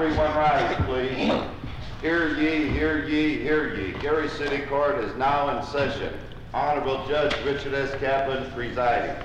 everyone rise, please. Hear ye, hear ye, hear ye. Gary City Court is now in session. Honorable Judge Richard S. Kaplan presiding.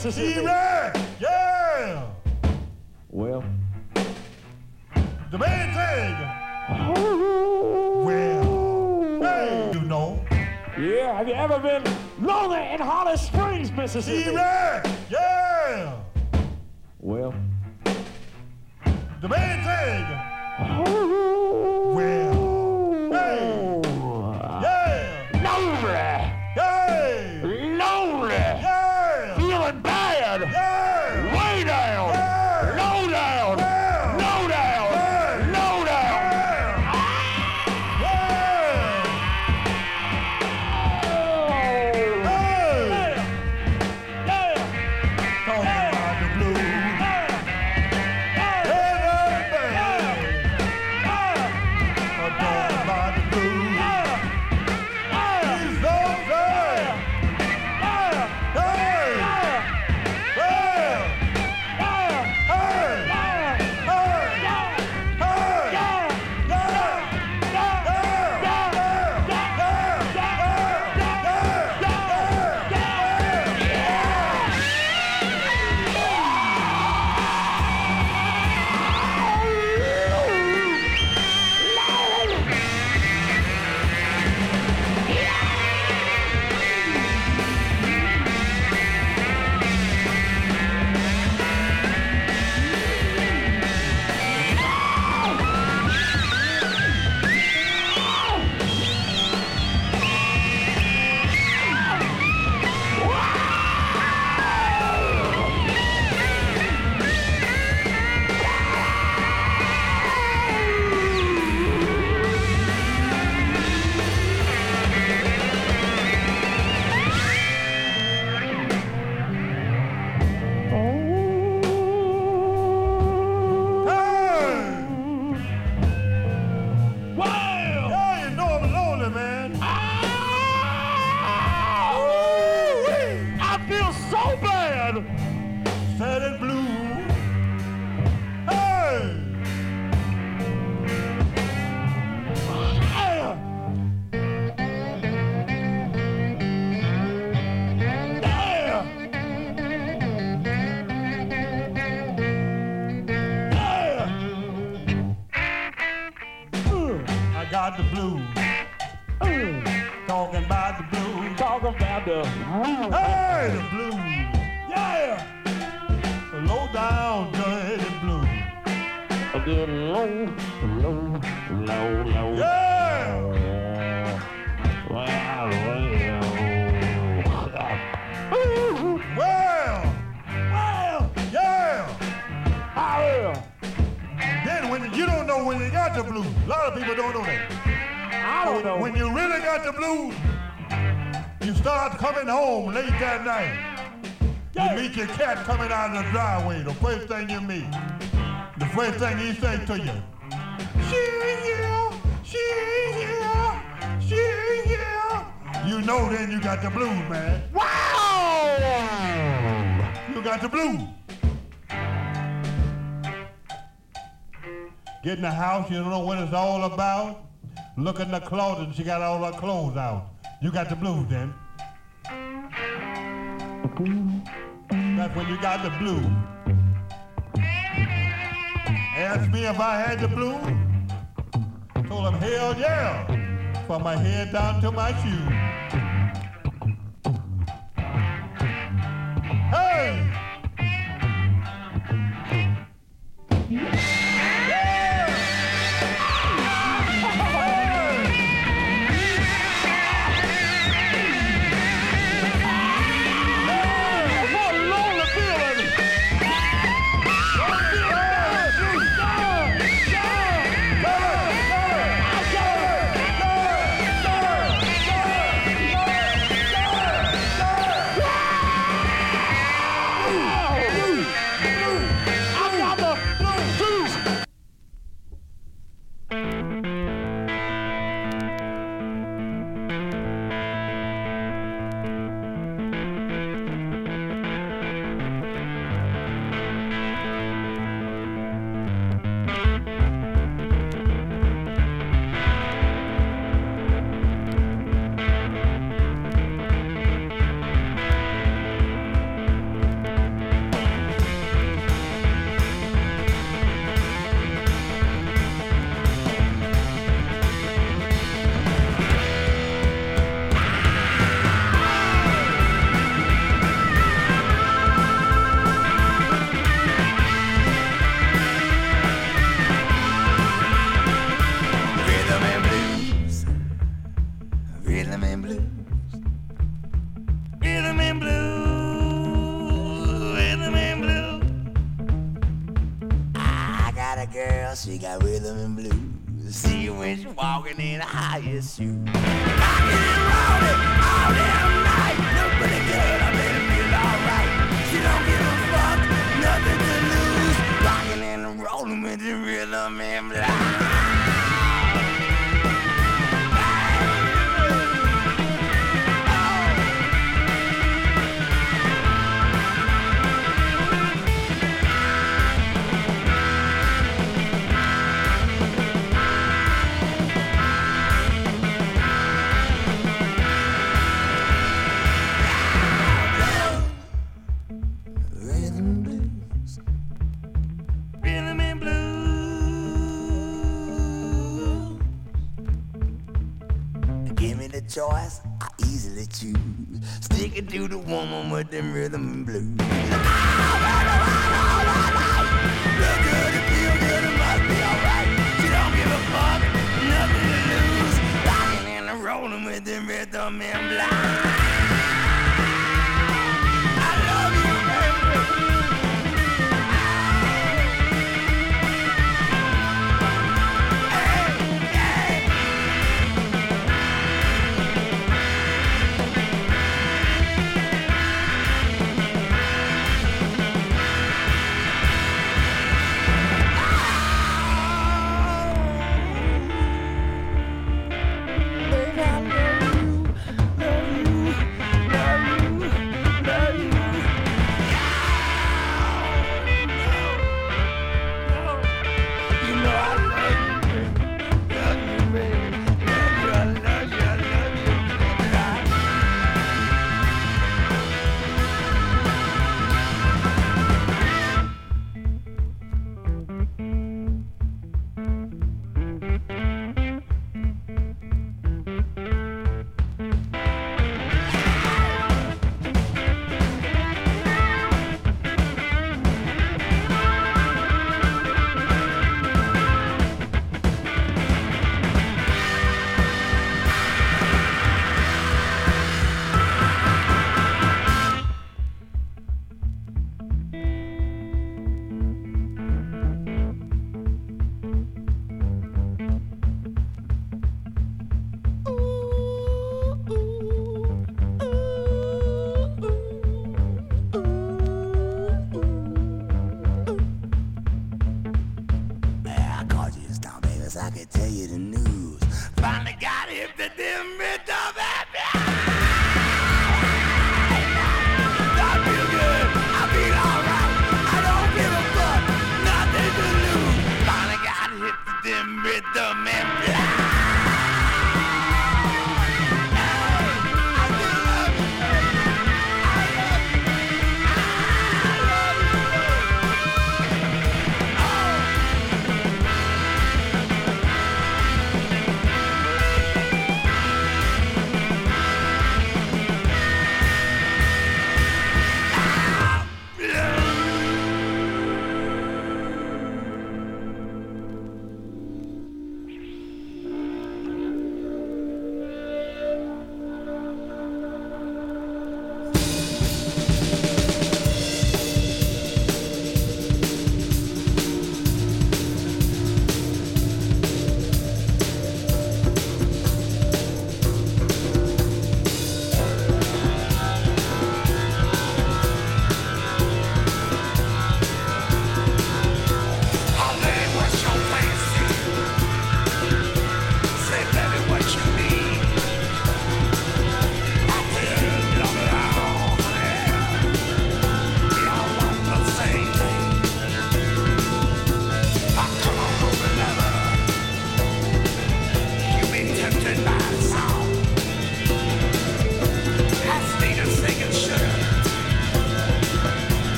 Susi. Night. You meet your cat coming out of the driveway. The first thing you meet, the first thing he say to you, she here, she here, she here. You know then you got the blues, man. Wow! You got the blues. Get in the house, you don't know what it's all about. Look in the closet, she got all her clothes out. You got the blues then. That's when you got the blues. Asked me if I had the blues. Told him, hell yeah. From my head down to my shoes. Hey! With the rhythm and blues. Sticking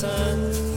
sun.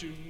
to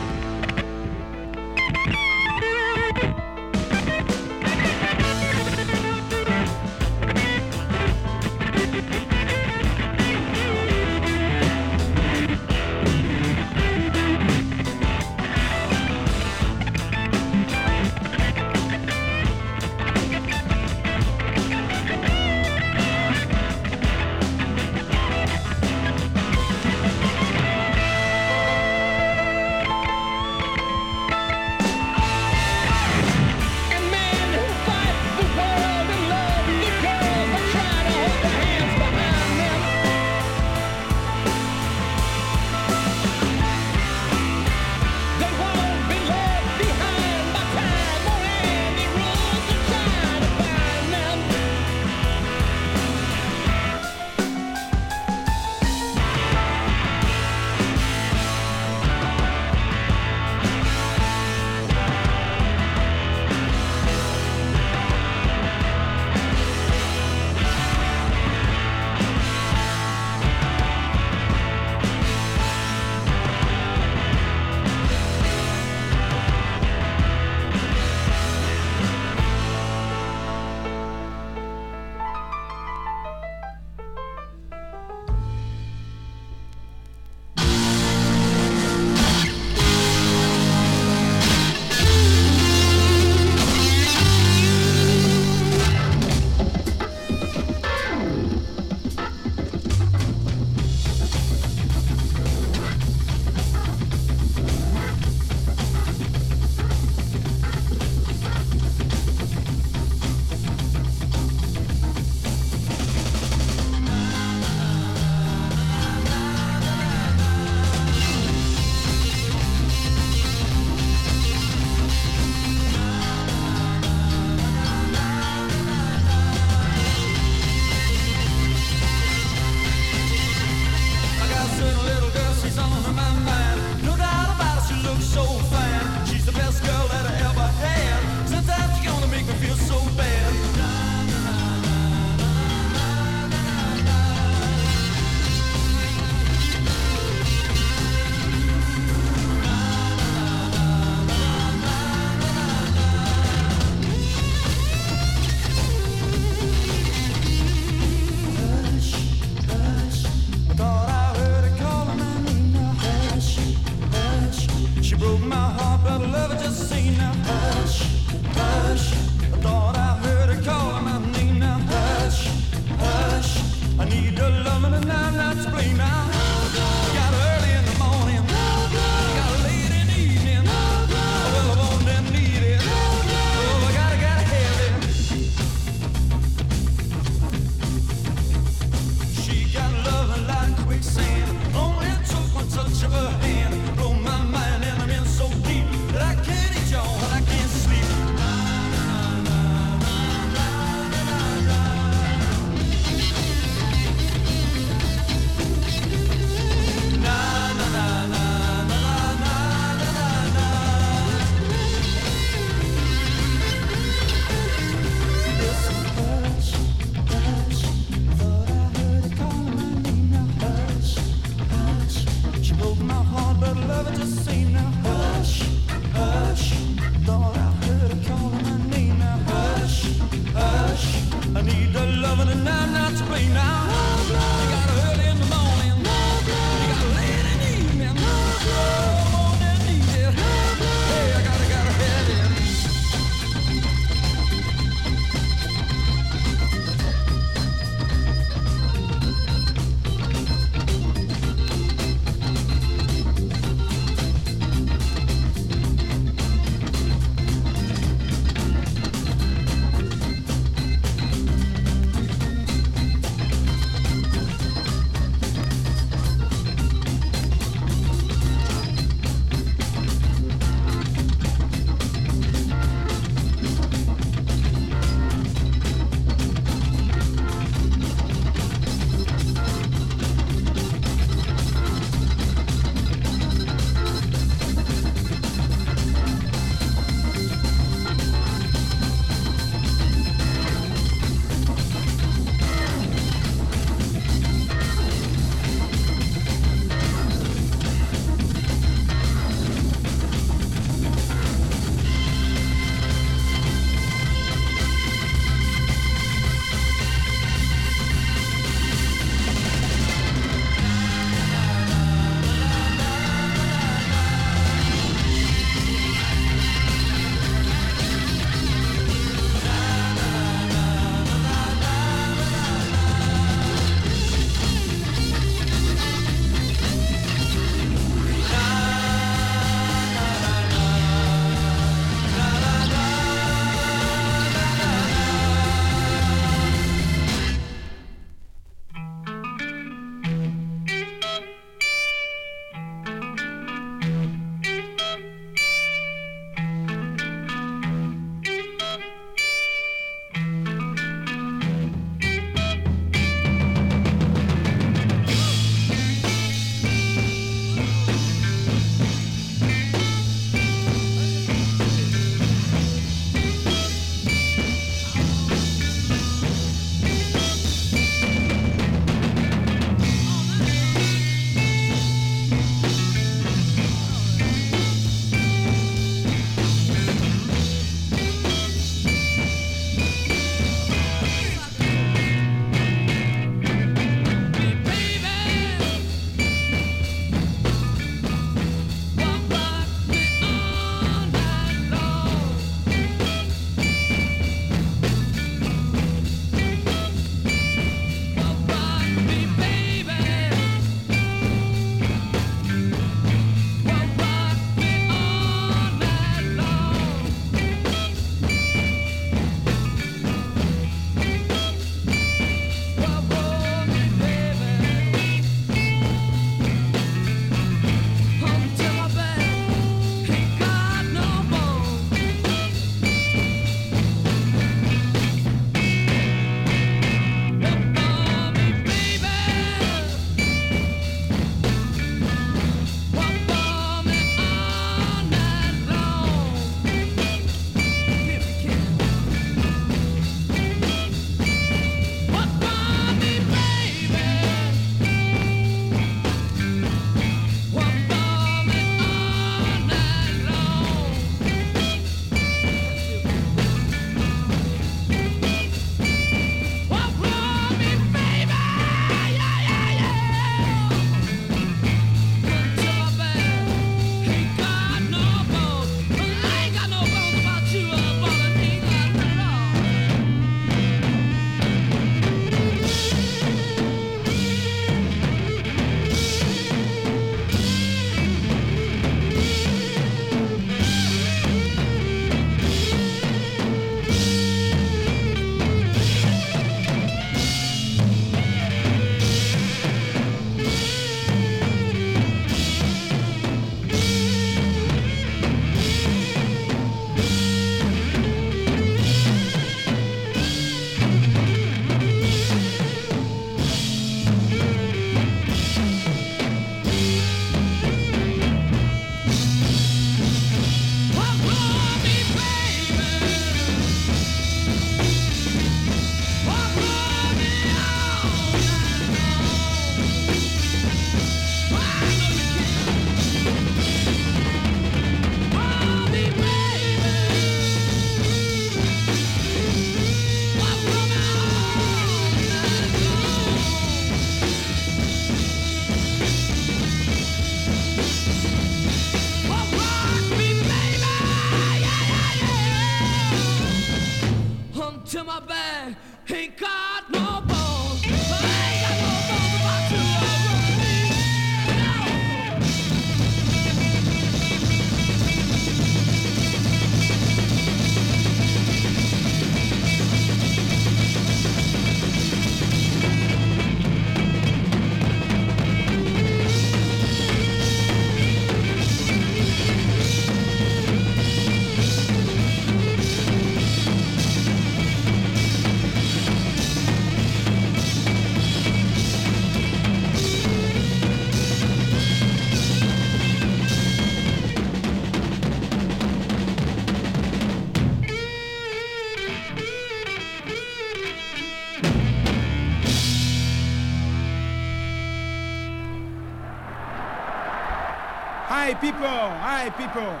People.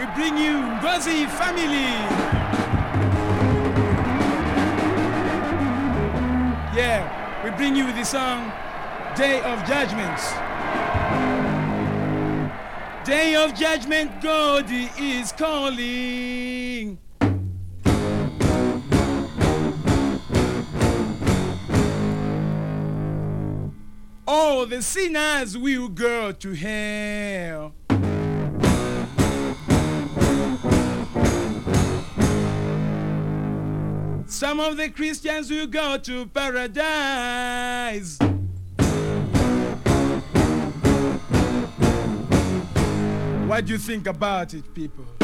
We bring you Ngozi family. Yeah, we bring you the song Day of Judgments. Day of Judgment, God is calling. All the sinners will go to hell. Some of the Christians will go to paradise. What do you think about it, people?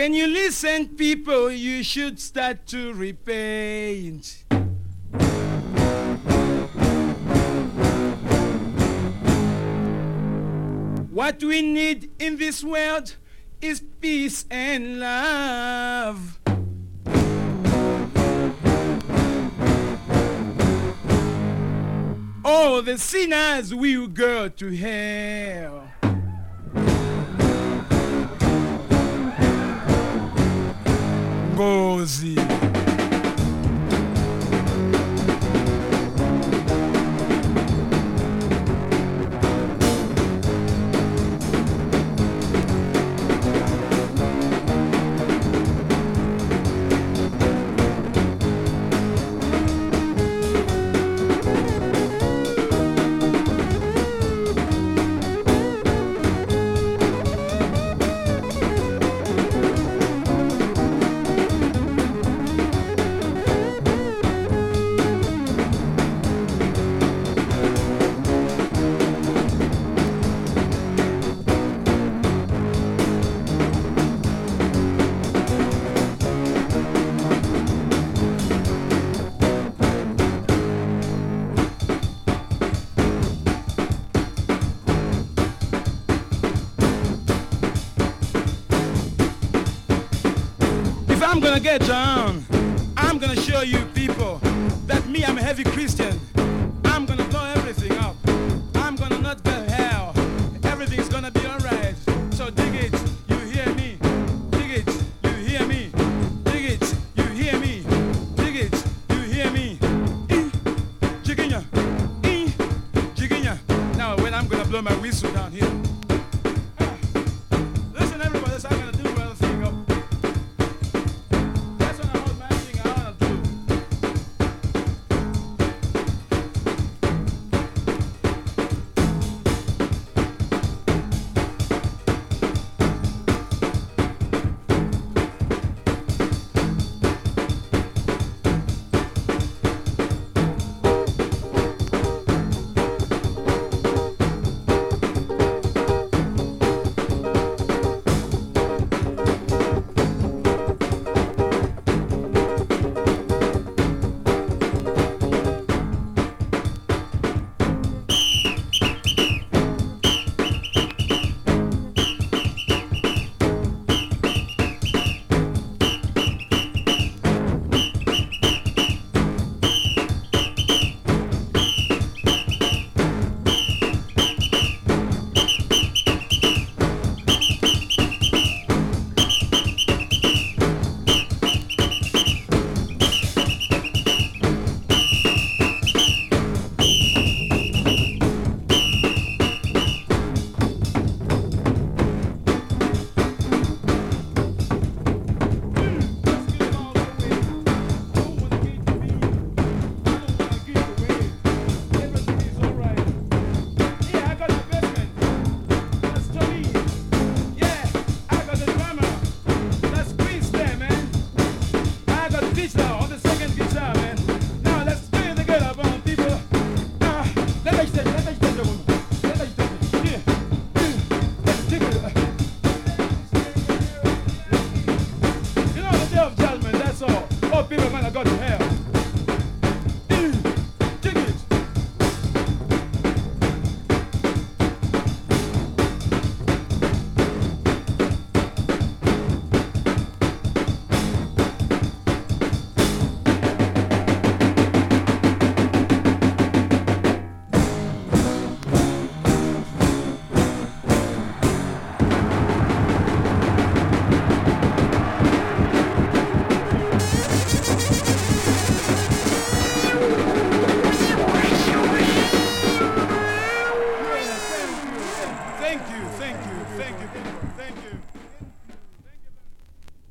Can you listen, people? You should start to repent. What we need in this world is peace and love. All the sinners will go to hell. Ngozi. Down,